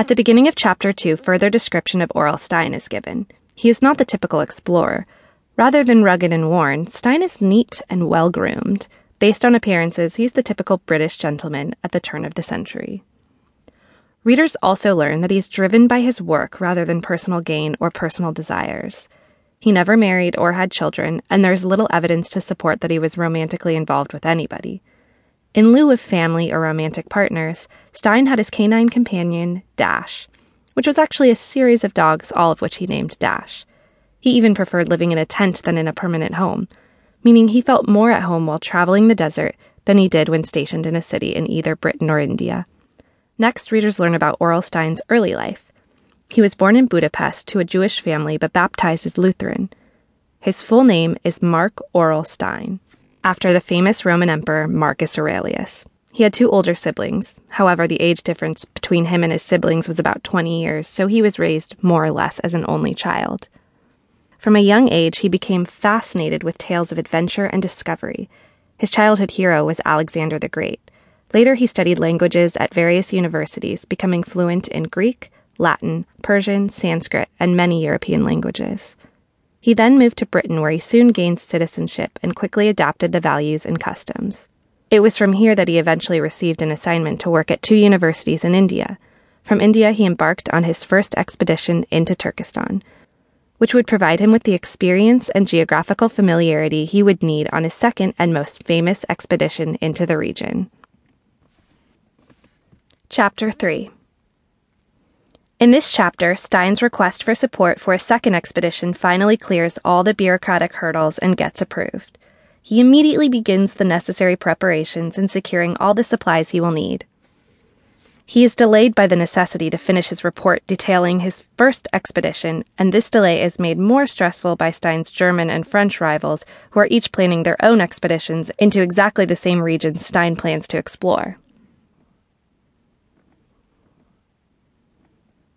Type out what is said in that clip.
At the beginning of chapter 2, further description of Aurel Stein is given. He is not the typical explorer. Rather than rugged and worn, Stein is neat and well groomed. Based on appearances, he's the typical British gentleman at the turn of the century. Readers also learn that he's driven by his work rather than personal gain or personal desires. He never married or had children, and there's little evidence to support that he was romantically involved with anybody. In lieu of family or romantic partners, Stein had his canine companion, Dash, which was actually a series of dogs, all of which he named Dash. He even preferred living in a tent than in a permanent home, meaning he felt more at home while traveling the desert than he did when stationed in a city in either Britain or India. Next, readers learn about Aurel Stein's early life. He was born in Budapest to a Jewish family but baptized as Lutheran. His full name is Marc Aurel Stein, after the famous Roman emperor Marcus Aurelius. He had two older siblings. However, the age difference between him and his siblings was about 20 years, so he was raised more or less as an only child. From a young age, he became fascinated with tales of adventure and discovery. His childhood hero was Alexander the Great. Later, he studied languages at various universities, becoming fluent in Greek, Latin, Persian, Sanskrit, and many European languages. He then moved to Britain, where he soon gained citizenship and quickly adopted the values and customs. It was from here that he eventually received an assignment to work at two universities in India. From India, he embarked on his first expedition into Turkestan, which would provide him with the experience and geographical familiarity he would need on his second and most famous expedition into the region. Chapter 3 In this chapter, Stein's request for support for a second expedition finally clears all the bureaucratic hurdles and gets approved. He immediately begins the necessary preparations in securing all the supplies he will need. He is delayed by the necessity to finish his report detailing his first expedition, and this delay is made more stressful by Stein's German and French rivals, who are each planning their own expeditions into exactly the same regions Stein plans to explore.